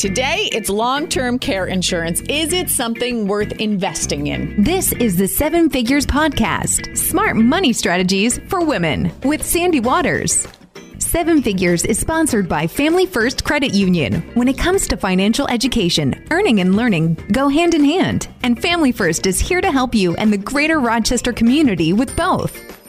Today, it's long term care insurance. Is it something worth investing in? This is the Seven Figures Podcast Smart Money Strategies for Women with Sandy Waters. Seven Figures is sponsored by Family First Credit Union. When it comes to financial education, earning and learning go hand in hand, and Family First is here to help you and the greater Rochester community with both.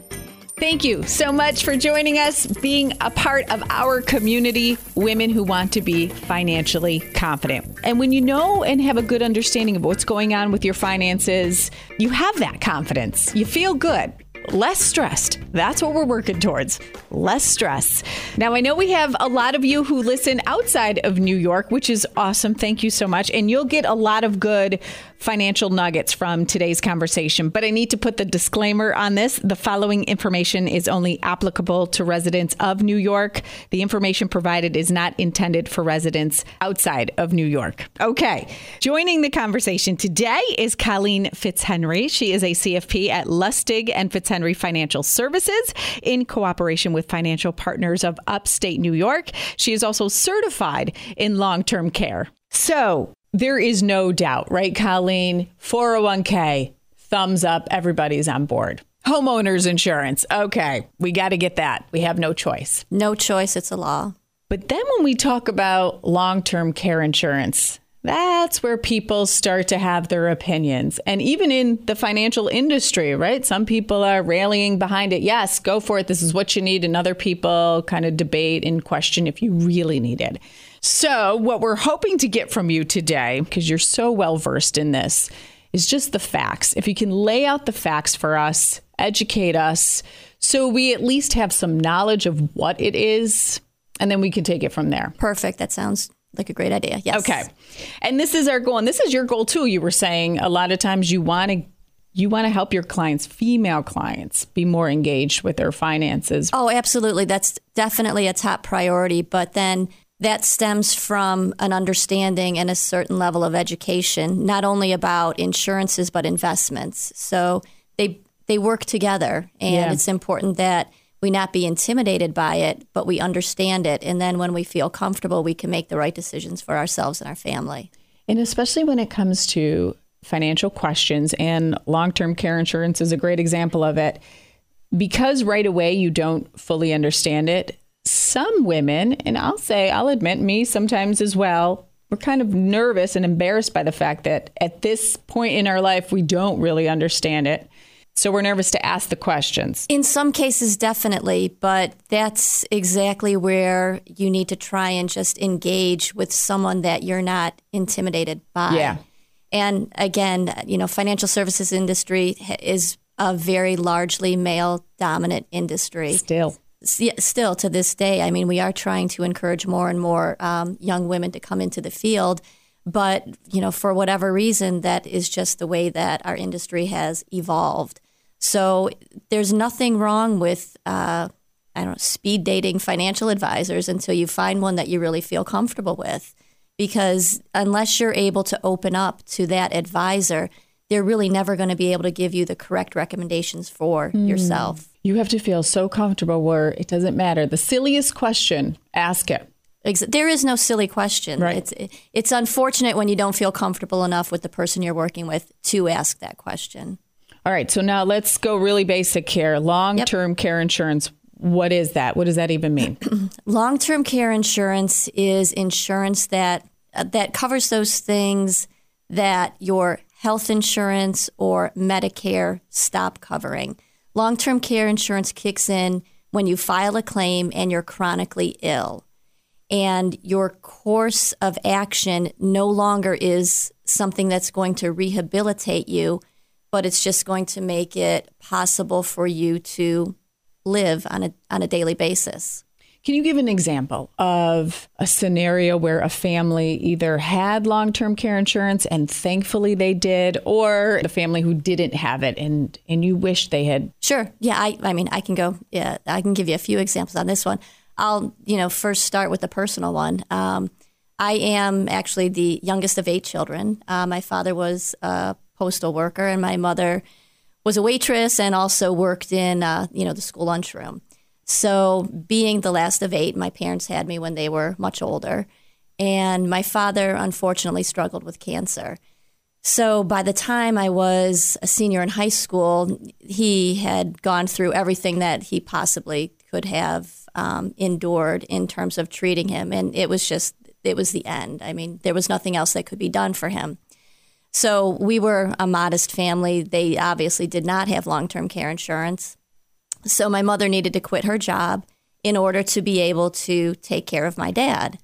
Thank you so much for joining us, being a part of our community, women who want to be financially confident. And when you know and have a good understanding of what's going on with your finances, you have that confidence. You feel good less stressed. That's what we're working towards. Less stress. Now, I know we have a lot of you who listen outside of New York, which is awesome. Thank you so much. And you'll get a lot of good financial nuggets from today's conversation. But I need to put the disclaimer on this. The following information is only applicable to residents of New York. The information provided is not intended for residents outside of New York. Okay. Joining the conversation today is Colleen Fitzhenry. She is a CFP at Lustig and Fitzhenry Financial Services in cooperation with financial partners of upstate New York. She is also certified in long term care. So there is no doubt, right, Colleen? 401k, thumbs up, everybody's on board. Homeowners insurance. Okay, we got to get that. We have no choice. No choice, it's a law. But then when we talk about long term care insurance, that's where people start to have their opinions. And even in the financial industry, right? Some people are rallying behind it. Yes, go for it. This is what you need. And other people kind of debate and question if you really need it. So, what we're hoping to get from you today, because you're so well versed in this, is just the facts. If you can lay out the facts for us, educate us, so we at least have some knowledge of what it is, and then we can take it from there. Perfect. That sounds like a great idea. Yes. Okay. And this is our goal. And this is your goal too. You were saying a lot of times you want to you want to help your clients, female clients, be more engaged with their finances. Oh, absolutely. That's definitely a top priority. But then that stems from an understanding and a certain level of education, not only about insurances but investments. So they they work together, and yeah. it's important that we not be intimidated by it, but we understand it. And then when we feel comfortable, we can make the right decisions for ourselves and our family. And especially when it comes to financial questions, and long term care insurance is a great example of it. Because right away you don't fully understand it, some women, and I'll say, I'll admit me sometimes as well, we're kind of nervous and embarrassed by the fact that at this point in our life, we don't really understand it. So we're nervous to ask the questions. In some cases, definitely, but that's exactly where you need to try and just engage with someone that you're not intimidated by. Yeah. And again, you know, financial services industry is a very largely male dominant industry. Still. Still to this day. I mean, we are trying to encourage more and more um, young women to come into the field but you know for whatever reason that is just the way that our industry has evolved so there's nothing wrong with uh, i don't know speed dating financial advisors until you find one that you really feel comfortable with because unless you're able to open up to that advisor they're really never going to be able to give you the correct recommendations for mm. yourself you have to feel so comfortable where it doesn't matter the silliest question ask it there is no silly question. Right. It's it's unfortunate when you don't feel comfortable enough with the person you're working with to ask that question. All right, so now let's go really basic here. Long-term yep. care insurance. What is that? What does that even mean? Long-term care insurance is insurance that uh, that covers those things that your health insurance or Medicare stop covering. Long-term care insurance kicks in when you file a claim and you're chronically ill and your course of action no longer is something that's going to rehabilitate you, but it's just going to make it possible for you to live on a on a daily basis. Can you give an example of a scenario where a family either had long term care insurance and thankfully they did, or a family who didn't have it and, and you wish they had? Sure. Yeah. I, I mean, I can go, yeah, I can give you a few examples on this one. I'll you know first start with the personal one. Um, I am actually the youngest of eight children. Uh, my father was a postal worker, and my mother was a waitress and also worked in uh, you know the school lunchroom. So, being the last of eight, my parents had me when they were much older, and my father unfortunately struggled with cancer. So by the time I was a senior in high school, he had gone through everything that he possibly could have um, endured in terms of treating him, and it was just it was the end. I mean, there was nothing else that could be done for him. So we were a modest family. They obviously did not have long term care insurance. So my mother needed to quit her job in order to be able to take care of my dad.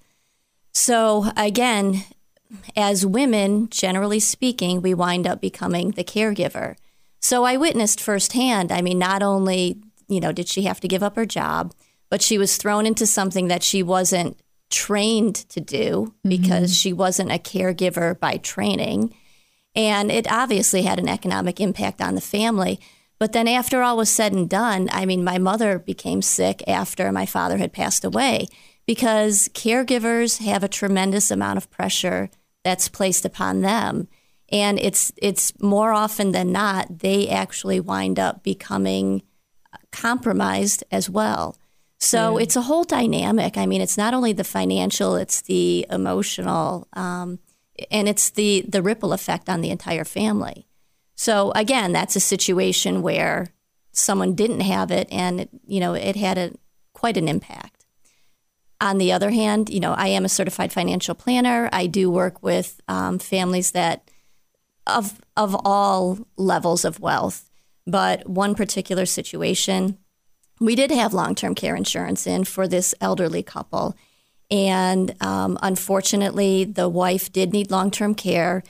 So again, as women, generally speaking, we wind up becoming the caregiver. So I witnessed firsthand. I mean, not only, you know, did she have to give up her job, but she was thrown into something that she wasn't trained to do because mm-hmm. she wasn't a caregiver by training. And it obviously had an economic impact on the family. But then, after all was said and done, I mean, my mother became sick after my father had passed away because caregivers have a tremendous amount of pressure that's placed upon them. And it's, it's more often than not, they actually wind up becoming compromised as well. So yeah. it's a whole dynamic. I mean, it's not only the financial, it's the emotional. Um, and it's the the ripple effect on the entire family. So again, that's a situation where someone didn't have it, and it, you know it had a quite an impact. On the other hand, you know I am a certified financial planner. I do work with um, families that of of all levels of wealth, but one particular situation, we did have long term care insurance in for this elderly couple, and um, unfortunately, the wife did need long term care.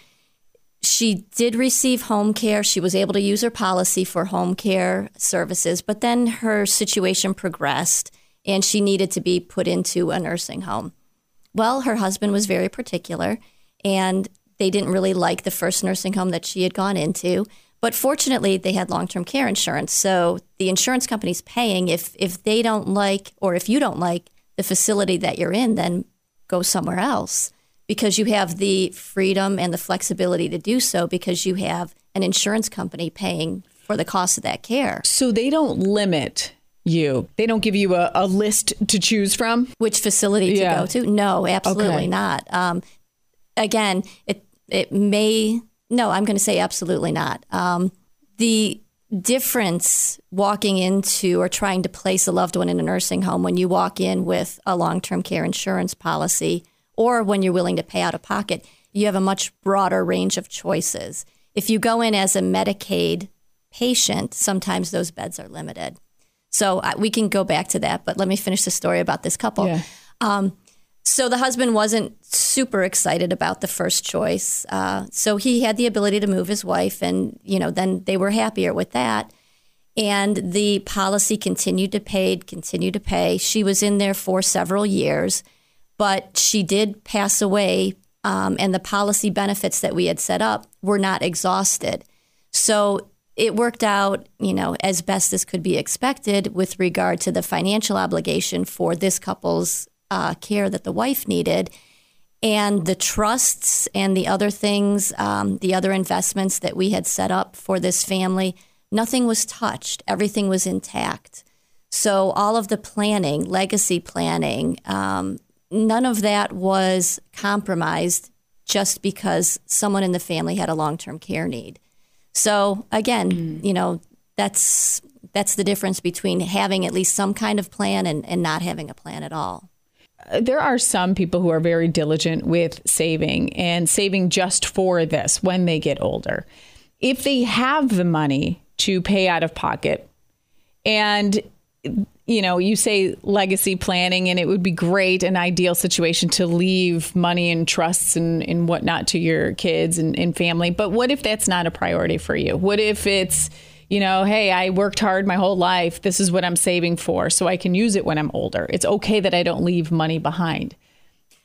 She did receive home care. She was able to use her policy for home care services, but then her situation progressed and she needed to be put into a nursing home. Well, her husband was very particular and they didn't really like the first nursing home that she had gone into. But fortunately, they had long term care insurance. So the insurance company's paying if, if they don't like or if you don't like the facility that you're in, then go somewhere else because you have the freedom and the flexibility to do so because you have an insurance company paying for the cost of that care. So they don't limit you. They don't give you a, a list to choose from? Which facility to yeah. go to? No, absolutely okay. not. Um, again, it it may no, I'm going to say absolutely not. Um, the difference walking into or trying to place a loved one in a nursing home when you walk in with a long term care insurance policy or when you're willing to pay out of pocket, you have a much broader range of choices. If you go in as a Medicaid patient, sometimes those beds are limited. So uh, we can go back to that, but let me finish the story about this couple. Yeah. Um, so the husband wasn't super excited about the first choice. Uh, so he had the ability to move his wife, and you know, then they were happier with that. And the policy continued to pay, continued to pay. She was in there for several years, but she did pass away, um, and the policy benefits that we had set up were not exhausted. So it worked out, you know, as best as could be expected with regard to the financial obligation for this couple's uh, care that the wife needed. And the trusts and the other things, um, the other investments that we had set up for this family, nothing was touched. Everything was intact. So, all of the planning, legacy planning, um, none of that was compromised just because someone in the family had a long term care need. So, again, mm. you know, that's that's the difference between having at least some kind of plan and, and not having a plan at all there are some people who are very diligent with saving and saving just for this when they get older. If they have the money to pay out of pocket and you know, you say legacy planning, and it would be great, an ideal situation to leave money and trusts and, and whatnot to your kids and, and family. But what if that's not a priority for you? What if it's, you know, hey, I worked hard my whole life. This is what I'm saving for so I can use it when I'm older. It's okay that I don't leave money behind.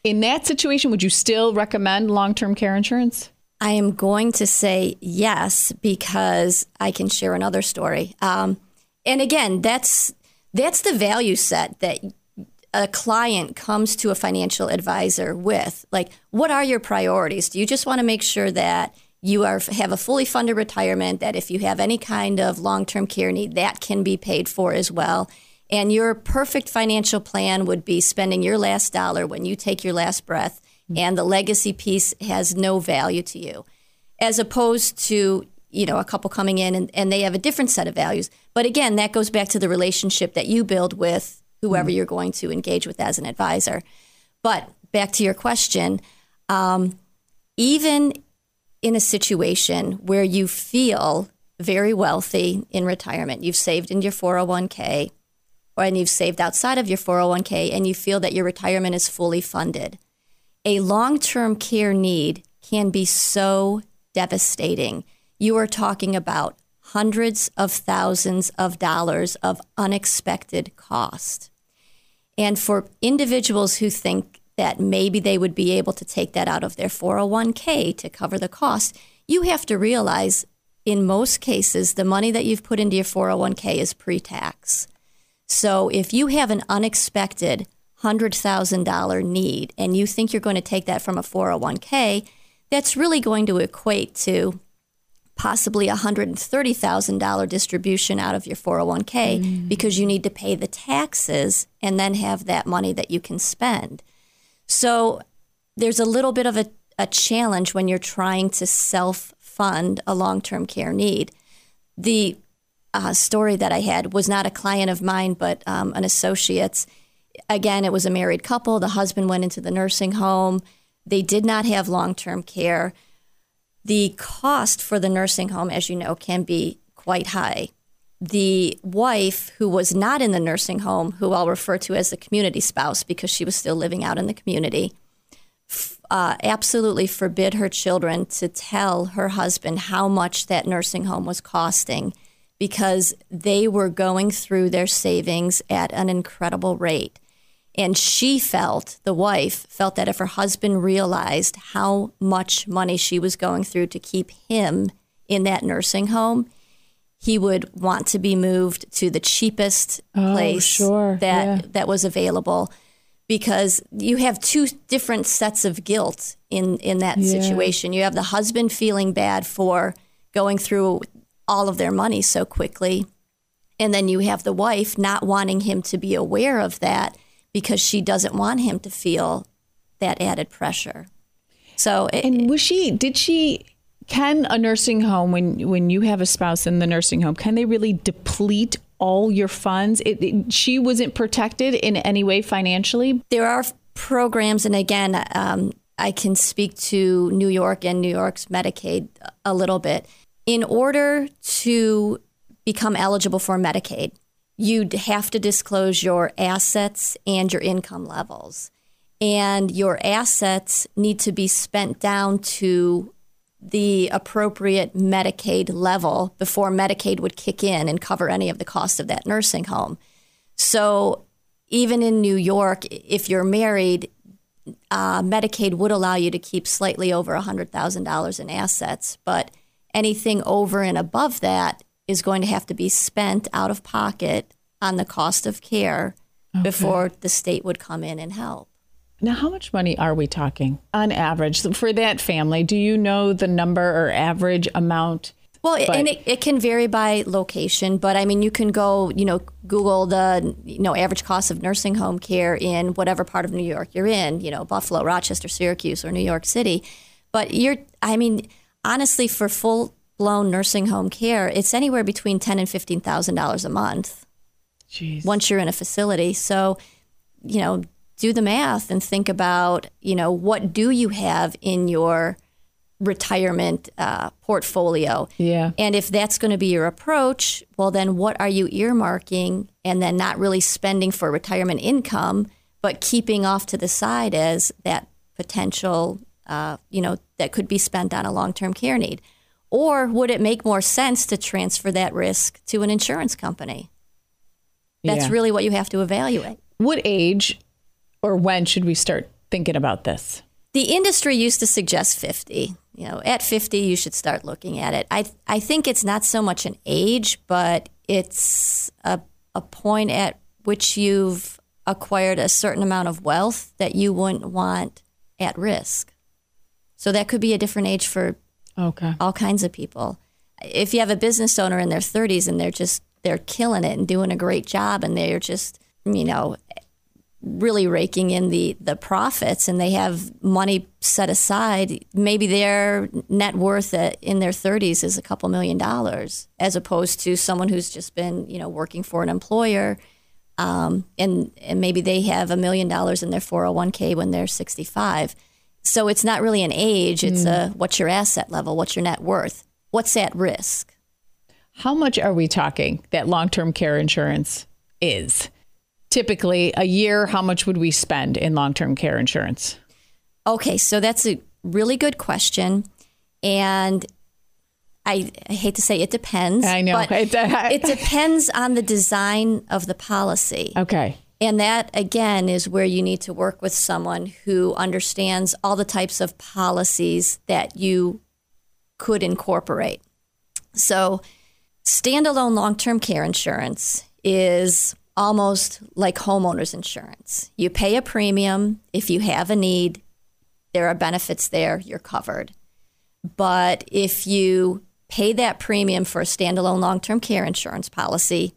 In that situation, would you still recommend long term care insurance? I am going to say yes because I can share another story. Um, and again, that's that's the value set that a client comes to a financial advisor with. Like, what are your priorities? Do you just want to make sure that you are have a fully funded retirement that if you have any kind of long-term care need that can be paid for as well and your perfect financial plan would be spending your last dollar when you take your last breath mm-hmm. and the legacy piece has no value to you, as opposed to you know a couple coming in and, and they have a different set of values. But again, that goes back to the relationship that you build with whoever you're going to engage with as an advisor. But back to your question, um, even in a situation where you feel very wealthy in retirement, you've saved in your 401k, or and you've saved outside of your 401k, and you feel that your retirement is fully funded. A long term care need can be so devastating. You are talking about hundreds of thousands of dollars of unexpected cost. And for individuals who think that maybe they would be able to take that out of their 401k to cover the cost, you have to realize in most cases, the money that you've put into your 401k is pre tax. So if you have an unexpected $100,000 need and you think you're going to take that from a 401k, that's really going to equate to possibly a $130,000 distribution out of your 401k mm. because you need to pay the taxes and then have that money that you can spend. So there's a little bit of a, a challenge when you're trying to self fund a long term care need. The uh, story that I had was not a client of mine, but um, an associate's. Again, it was a married couple. The husband went into the nursing home. They did not have long term care. The cost for the nursing home, as you know, can be quite high. The wife, who was not in the nursing home, who I'll refer to as the community spouse because she was still living out in the community, uh, absolutely forbid her children to tell her husband how much that nursing home was costing because they were going through their savings at an incredible rate. And she felt, the wife felt that if her husband realized how much money she was going through to keep him in that nursing home, he would want to be moved to the cheapest oh, place sure. that yeah. that was available because you have two different sets of guilt in in that yeah. situation. You have the husband feeling bad for going through all of their money so quickly, and then you have the wife not wanting him to be aware of that because she doesn't want him to feel that added pressure. So, it, and was she? Did she? Can a nursing home, when when you have a spouse in the nursing home, can they really deplete all your funds. It, it, she wasn't protected in any way financially. There are programs, and again, um, I can speak to New York and New York's Medicaid a little bit. In order to become eligible for Medicaid, you'd have to disclose your assets and your income levels. And your assets need to be spent down to the appropriate Medicaid level before Medicaid would kick in and cover any of the cost of that nursing home. So even in New York, if you're married, uh, Medicaid would allow you to keep slightly over $100,000 in assets, but anything over and above that is going to have to be spent out of pocket on the cost of care okay. before the state would come in and help. Now, how much money are we talking on average for that family? Do you know the number or average amount? Well, but, and it, it, can vary by location, but I mean, you can go, you know, Google the, you know, average cost of nursing home care in whatever part of New York you're in, you know, Buffalo, Rochester, Syracuse, or New York City. But you're, I mean, honestly, for full blown nursing home care, it's anywhere between ten and fifteen thousand dollars a month. Jeez. Once you're in a facility, so you know, do the math and think about, you know, what do you have in your retirement uh, portfolio? Yeah. And if that's going to be your approach, well, then what are you earmarking and then not really spending for retirement income, but keeping off to the side as that potential, uh, you know, that could be spent on a long term care need? Or would it make more sense to transfer that risk to an insurance company? That's yeah. really what you have to evaluate. What age or when should we start thinking about this? The industry used to suggest 50. You know, at 50 you should start looking at it. I I think it's not so much an age, but it's a a point at which you've acquired a certain amount of wealth that you wouldn't want at risk. So that could be a different age for okay. all kinds of people. If you have a business owner in their 30s and they're just they're killing it and doing a great job and they're just, you know, really raking in the the profits and they have money set aside maybe their net worth in their 30s is a couple million dollars as opposed to someone who's just been you know working for an employer um, and and maybe they have a million dollars in their 401k when they're 65 so it's not really an age it's mm. a what's your asset level what's your net worth what's at risk how much are we talking that long-term care insurance is typically a year, how much would we spend in long term care insurance? Okay, so that's a really good question. And I, I hate to say it depends. I know. But it depends on the design of the policy. Okay. And that, again, is where you need to work with someone who understands all the types of policies that you could incorporate. So, standalone long term care insurance is almost like homeowners insurance. You pay a premium if you have a need, there are benefits there, you're covered. But if you pay that premium for a standalone long term care insurance policy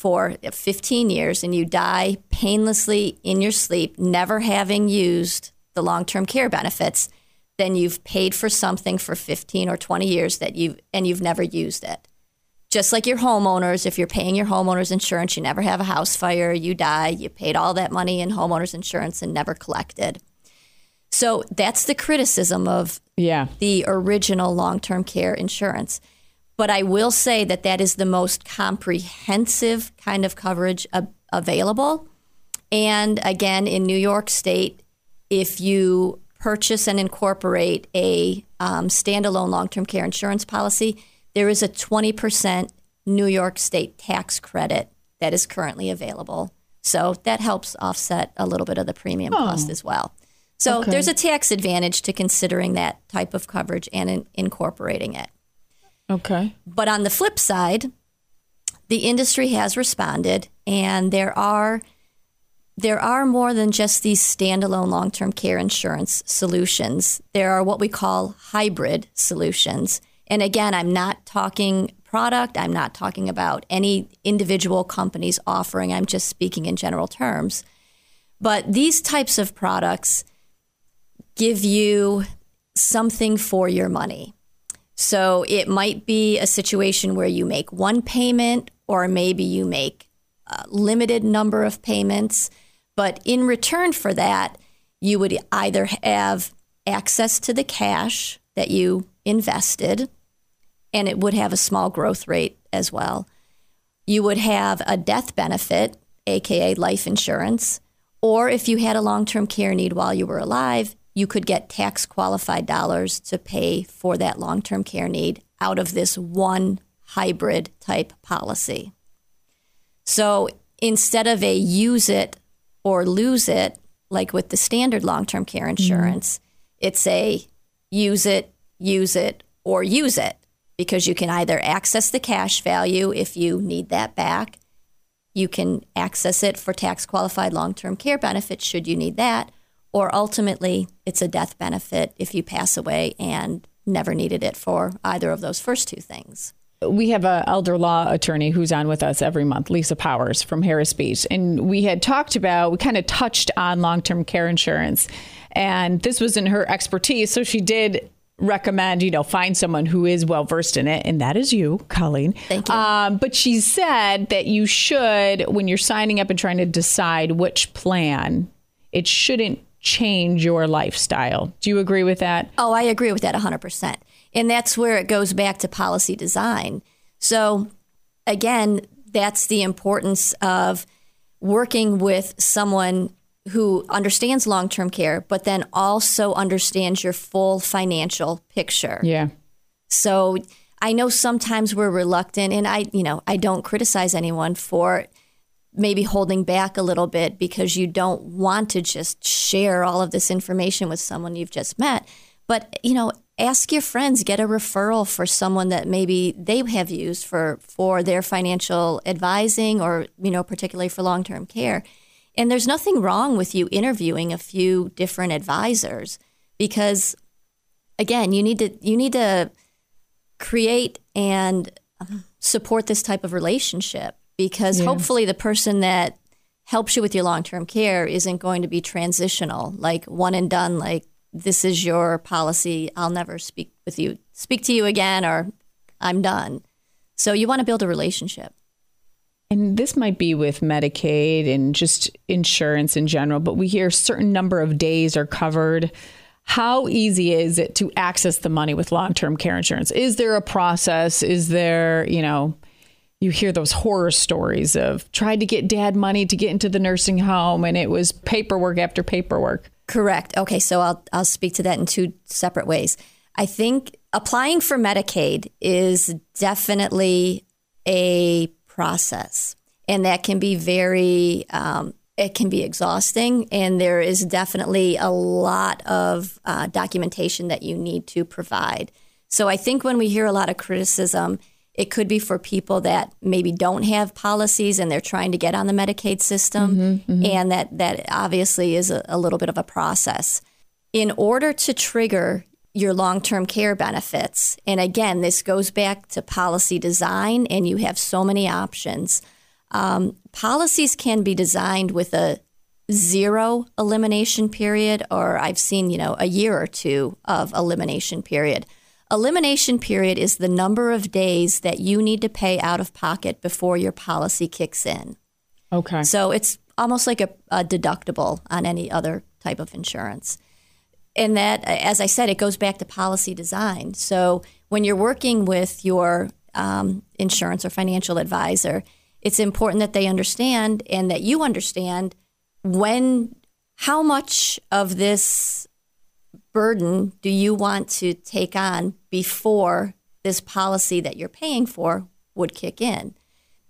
for 15 years and you die painlessly in your sleep, never having used the long term care benefits, then you've paid for something for 15 or 20 years that you and you've never used it just like your homeowners, if you're paying your homeowners insurance, you never have a house fire, you die, you paid all that money in homeowners insurance and never collected. So that's the criticism of yeah. the original long term care insurance. But I will say that that is the most comprehensive kind of coverage available. And again, in New York State, if you purchase and incorporate a um, standalone long term care insurance policy, there is a 20% New York State tax credit that is currently available. So that helps offset a little bit of the premium oh. cost as well. So okay. there's a tax advantage to considering that type of coverage and in incorporating it. Okay. But on the flip side, the industry has responded and there are there are more than just these standalone long-term care insurance solutions. There are what we call hybrid solutions and again, I'm not talking product, I'm not talking about any individual companies offering, I'm just speaking in general terms. But these types of products give you something for your money. So it might be a situation where you make one payment, or maybe you make a limited number of payments. But in return for that, you would either have access to the cash that you invested, and it would have a small growth rate as well. You would have a death benefit, aka life insurance, or if you had a long term care need while you were alive, you could get tax qualified dollars to pay for that long term care need out of this one hybrid type policy. So instead of a use it or lose it, like with the standard long term care mm-hmm. insurance, mm-hmm. it's a use it, use it, or use it because you can either access the cash value if you need that back. You can access it for tax qualified long term care benefits should you need that. Or ultimately, it's a death benefit if you pass away and never needed it for either of those first two things. We have an elder law attorney who's on with us every month, Lisa Powers from Harris Beach. And we had talked about, we kind of touched on long term care insurance. And this was in her expertise. So she did recommend, you know, find someone who is well versed in it, and that is you, Colleen. Thank you. Um, but she said that you should, when you're signing up and trying to decide which plan, it shouldn't change your lifestyle. Do you agree with that? Oh, I agree with that 100%. And that's where it goes back to policy design. So, again, that's the importance of working with someone who understands long term care, but then also understands your full financial picture. Yeah. So I know sometimes we're reluctant, and I, you know, I don't criticize anyone for maybe holding back a little bit because you don't want to just share all of this information with someone you've just met. But, you know, ask your friends, get a referral for someone that maybe they have used for for their financial advising or, you know, particularly for long-term care and there's nothing wrong with you interviewing a few different advisors because again, you need to you need to create and support this type of relationship because yeah. hopefully the person that helps you with your long term care isn't going to be transitional, like one and done, like this is your policy. I'll never speak with you, speak to you again, or I'm done. So you want to build a relationship. And this might be with Medicaid and just insurance in general, but we hear a certain number of days are covered. How easy is it to access the money with long term care insurance? Is there a process? Is there, you know, you hear those horror stories of tried to get dad money to get into the nursing home and it was paperwork after paperwork. Correct. Okay, so I'll I'll speak to that in two separate ways. I think applying for Medicaid is definitely a process, and that can be very um, it can be exhausting, and there is definitely a lot of uh, documentation that you need to provide. So I think when we hear a lot of criticism, it could be for people that maybe don't have policies and they're trying to get on the Medicaid system, mm-hmm, mm-hmm. and that that obviously is a, a little bit of a process. In order to trigger your long term care benefits, and again, this goes back to policy design, and you have so many options. Um, policies can be designed with a zero elimination period, or I've seen, you know, a year or two of elimination period. Elimination period is the number of days that you need to pay out of pocket before your policy kicks in. Okay. So it's almost like a, a deductible on any other type of insurance. And that, as I said, it goes back to policy design. So when you're working with your um, insurance or financial advisor, it's important that they understand and that you understand when how much of this burden do you want to take on before this policy that you're paying for would kick in?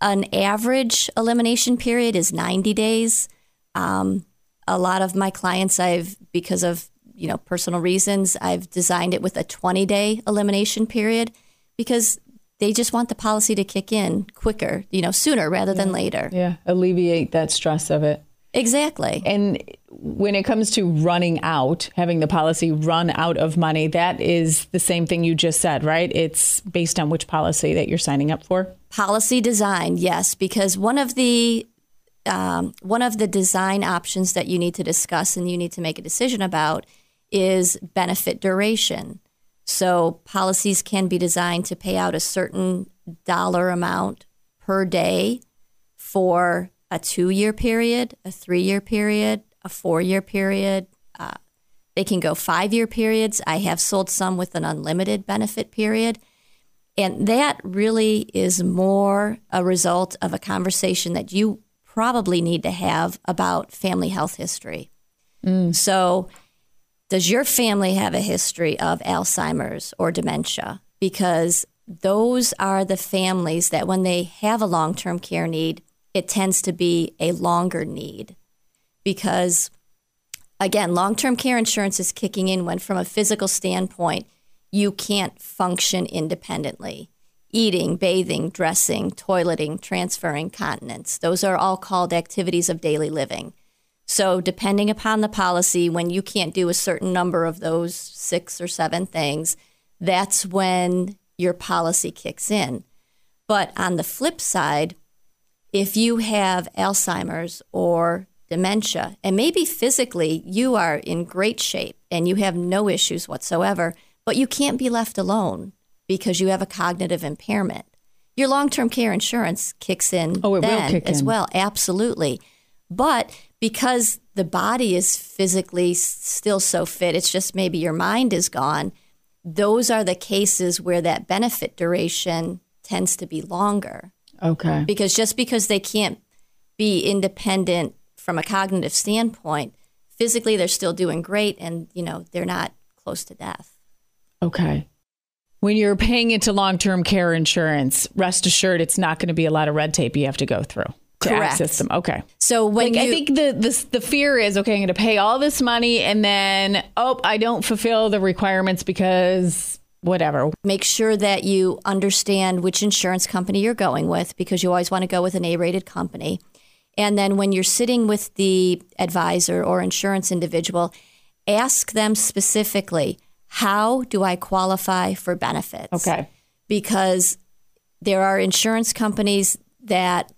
An average elimination period is 90 days. Um, a lot of my clients, I've because of you know personal reasons, I've designed it with a 20 day elimination period because they just want the policy to kick in quicker, you know, sooner rather yeah. than later. Yeah, alleviate that stress of it. Exactly. And when it comes to running out, having the policy run out of money, that is the same thing you just said, right? It's based on which policy that you're signing up for. Policy design, yes, because one of the um, one of the design options that you need to discuss and you need to make a decision about is benefit duration. So policies can be designed to pay out a certain dollar amount per day for a two year period, a three year period, a four year period. Uh, they can go five year periods. I have sold some with an unlimited benefit period. And that really is more a result of a conversation that you probably need to have about family health history. Mm. So, does your family have a history of Alzheimer's or dementia? Because those are the families that, when they have a long term care need, it tends to be a longer need because, again, long term care insurance is kicking in when, from a physical standpoint, you can't function independently. Eating, bathing, dressing, toileting, transferring continence, those are all called activities of daily living. So, depending upon the policy, when you can't do a certain number of those six or seven things, that's when your policy kicks in. But on the flip side, if you have Alzheimer's or dementia, and maybe physically you are in great shape and you have no issues whatsoever, but you can't be left alone because you have a cognitive impairment. Your long term care insurance kicks in oh, it then will kick as in. well. Absolutely. But because the body is physically still so fit, it's just maybe your mind is gone. Those are the cases where that benefit duration tends to be longer. Okay. Because just because they can't be independent from a cognitive standpoint, physically they're still doing great and, you know, they're not close to death. Okay. When you're paying into long term care insurance, rest assured it's not going to be a lot of red tape you have to go through. To Correct. access them. Okay. So when like, you, I think the, the the fear is okay, I'm going to pay all this money and then oh, I don't fulfill the requirements because whatever. Make sure that you understand which insurance company you're going with because you always want to go with an A rated company. And then when you're sitting with the advisor or insurance individual, ask them specifically, how do I qualify for benefits? Okay. Because there are insurance companies that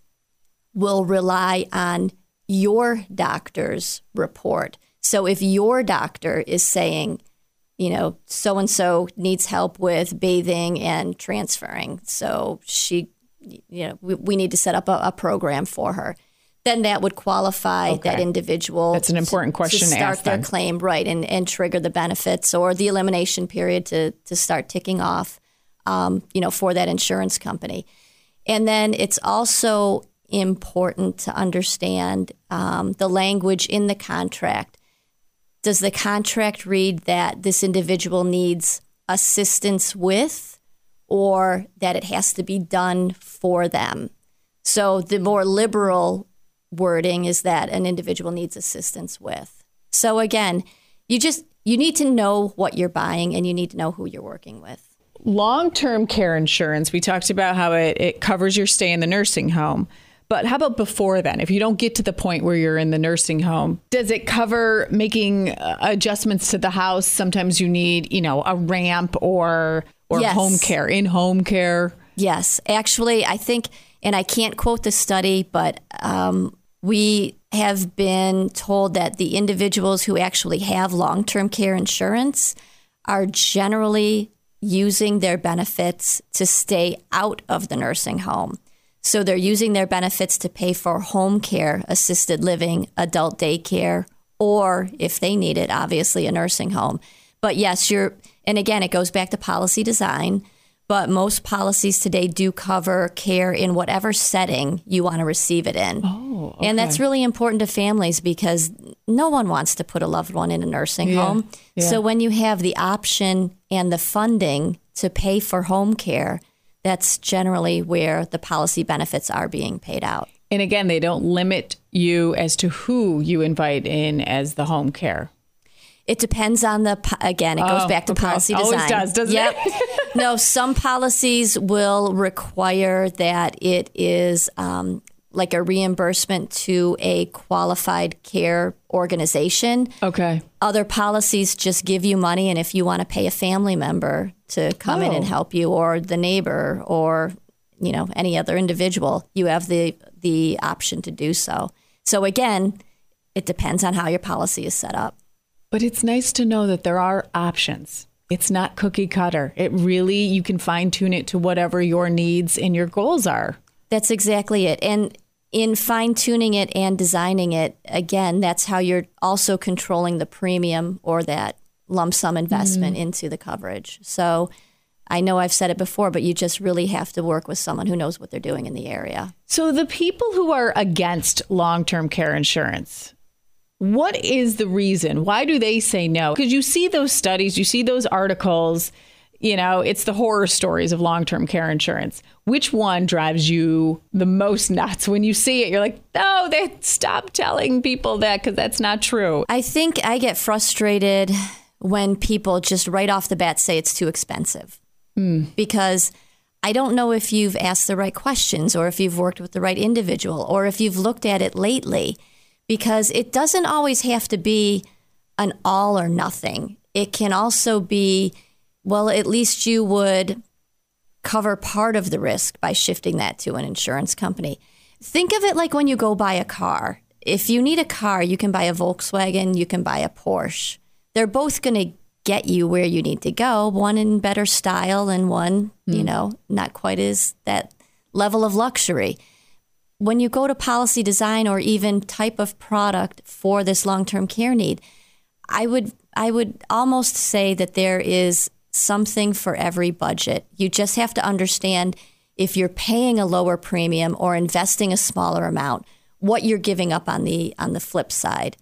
will rely on your doctor's report. So if your doctor is saying, you know, so and so needs help with bathing and transferring, so she, you know, we, we need to set up a, a program for her then that would qualify Okay. that individual. That's an important to- question to to start ask their claim, right, and, and trigger the benefits or the elimination period to to start ticking off, um, you know, for that insurance company. And then it's also important to understand um, the language in the contract. Does the contract read that this individual needs assistance with, or that it has to be done for them? So the more liberal wording is that an individual needs assistance with. So again, you just you need to know what you're buying and you need to know who you're working with. Long term care insurance, we talked about how it, it covers your stay in the nursing home. But how about before then? If you don't get to the point where you're in the nursing home, does it cover making uh, adjustments to the house? Sometimes you need, you know, a ramp or or Yes. home care, in home care. Yes, actually, I think, and I can't quote the study, but um, we have been told that the individuals who actually have long term care insurance are generally using their benefits to stay out of the nursing home. So they're using their benefits to pay for home care, assisted living, adult daycare, or if they need it, obviously a nursing home. But yes, you're, and again, it goes back to policy design. But most policies today do cover care in whatever setting you want to receive it in. Oh, And that's really important to families because no one wants to put a loved one in a nursing home. So when you have the option and the funding to pay for home care, that's generally where the policy benefits are being paid out. And again, they don't limit you as to who you invite in as the home care. It depends on the again. It goes Oh, back to okay. policy design. Always does, doesn't yep. it? no, some policies will require that it is um, like a reimbursement to a qualified care organization. Okay. Other policies just give you money, and if you want to pay a family member to come in and Oh. help you, or the neighbor, or you know any other individual, you have the the option to do so. So again, it depends on how your policy is set up. But it's nice to know that there are options. It's not cookie cutter. It really, you can fine tune it to whatever your needs and your goals are. That's exactly it. And in fine tuning it and designing it, again, that's how you're also controlling the premium or that lump sum investment mm. into the coverage. So I know I've said it before, but you just really have to work with someone who knows what they're doing in the area. So, the people who are against long term care insurance, what is the reason? Why do they say no? Because you see those studies, you see those articles, you know, it's the horror stories of long term care insurance. Which one drives you the most nuts when you see it? You're like, no, they stop telling people that because that's not true. I think I get frustrated when people just right off the bat say it's too expensive hmm. because I don't know if you've asked the right questions or if you've worked with the right individual or if you've looked at it lately because it doesn't always have to be an all or nothing. It can also be, well, at least you would cover part of the risk by shifting that to an insurance company. Think of it like when you go buy a car. If you need a car, you can buy a Volkswagen, you can buy a Porsche. They're both going to get you where you need to go, one in better style and one, you hmm. know, not quite as that level of luxury. When you go to policy design or even type of product for this long-term care need, I would I would almost say that there is something for every budget. You just have to understand if you're paying a lower premium or investing a smaller amount, what you're giving up on the on the flip side.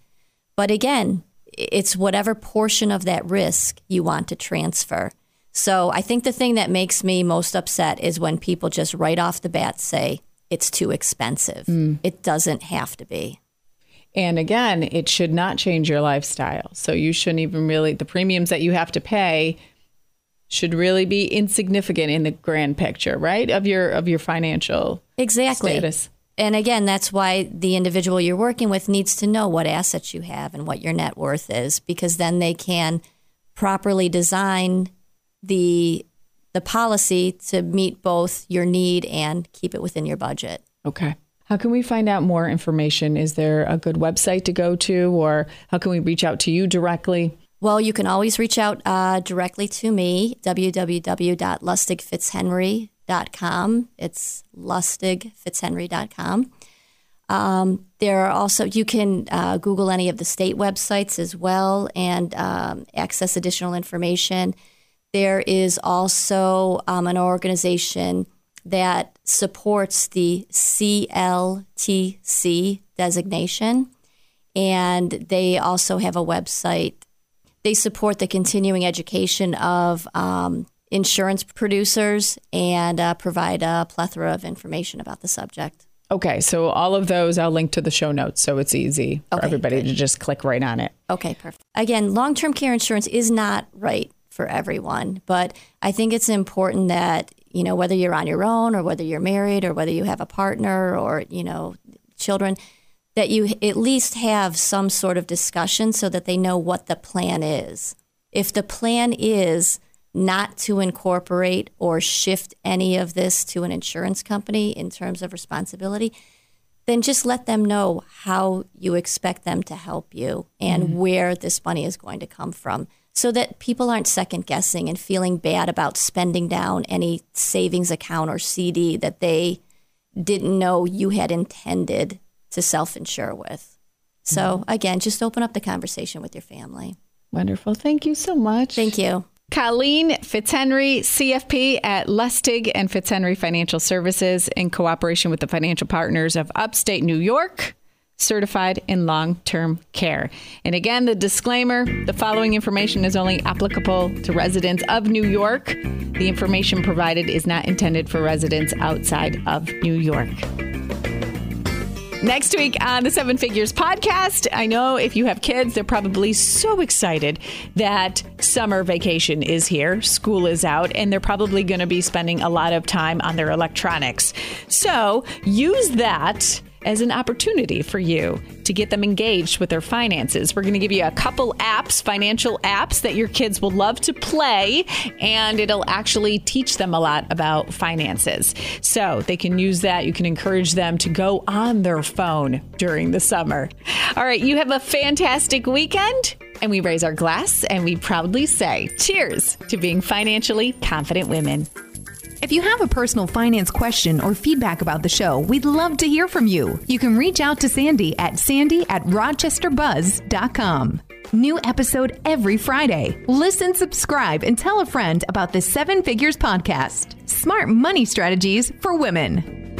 But again, it's whatever portion of that risk you want to transfer. So I think the thing that makes me most upset is when people just right off the bat say it's too expensive. Hmm. It doesn't have to be. And again, it should not change your lifestyle. So you shouldn't even really, the premiums that you have to pay should really be insignificant in the grand picture, right? Of your of your financial Exactly. status. And again, that's why the individual you're working with needs to know what assets you have and what your net worth is, because then they can properly design the the policy to meet both your need and keep it within your budget. Okay. How can we find out more information? Is there a good website to go to, or how can we reach out to you directly? Well, you can always reach out uh, directly to me, www.lustigfitzhenry.com. It's lustigfitzhenry.com. Um, there are also, you can uh, Google any of the state websites as well and um, access additional information. There is also um, an organization that supports the CLTC designation, and they also have a website. They support the continuing education of um, insurance producers and uh, provide a plethora of information about the subject. Okay, so all of those I'll link to the show notes so it's easy for Okay, everybody good. to just click right on it. Okay, perfect. Again, long term care insurance is not right for everyone, but I think it's important that, you know, whether you're on your own or whether you're married or whether you have a partner or, you know, children, that you at least have some sort of discussion so that they know what the plan is. If the plan is not to incorporate or shift any of this to an insurance company in terms of responsibility, then just let them know how you expect them to help you and mm-hmm. where this money is going to come from so that people aren't second guessing and feeling bad about spending down any savings account or CD that they didn't know you had intended to self insure with. So, mm-hmm. again, just open up the conversation with your family. Wonderful. Thank you so much. Thank you. Colleen Fitzhenry, CFP at Lustig and Fitzhenry Financial Services in cooperation with the financial partners of upstate New York, certified in long term care. And again, the disclaimer the following information is only applicable to residents of New York. The information provided is not intended for residents outside of New York. Next week on the Seven Figures podcast, I know if you have kids, they're probably so excited that summer vacation is here, school is out, and they're probably going to be spending a lot of time on their electronics. So use that as an opportunity for you to get them engaged with their finances. We're going to give you a couple apps, financial apps that your kids will love to play, and it'll actually teach them a lot about finances. So they can use that. You can encourage them to go on their phone during the summer. All right, you have a fantastic weekend. And we raise our glass and we proudly say cheers to being financially confident women. If you have a personal finance question or feedback about the show, we'd love to hear from you. You can reach out to Sandy at sandy at rochesterbuzz.com. New episode every Friday. Listen, subscribe, and tell a friend about the Seven Figures Podcast Smart Money Strategies for Women.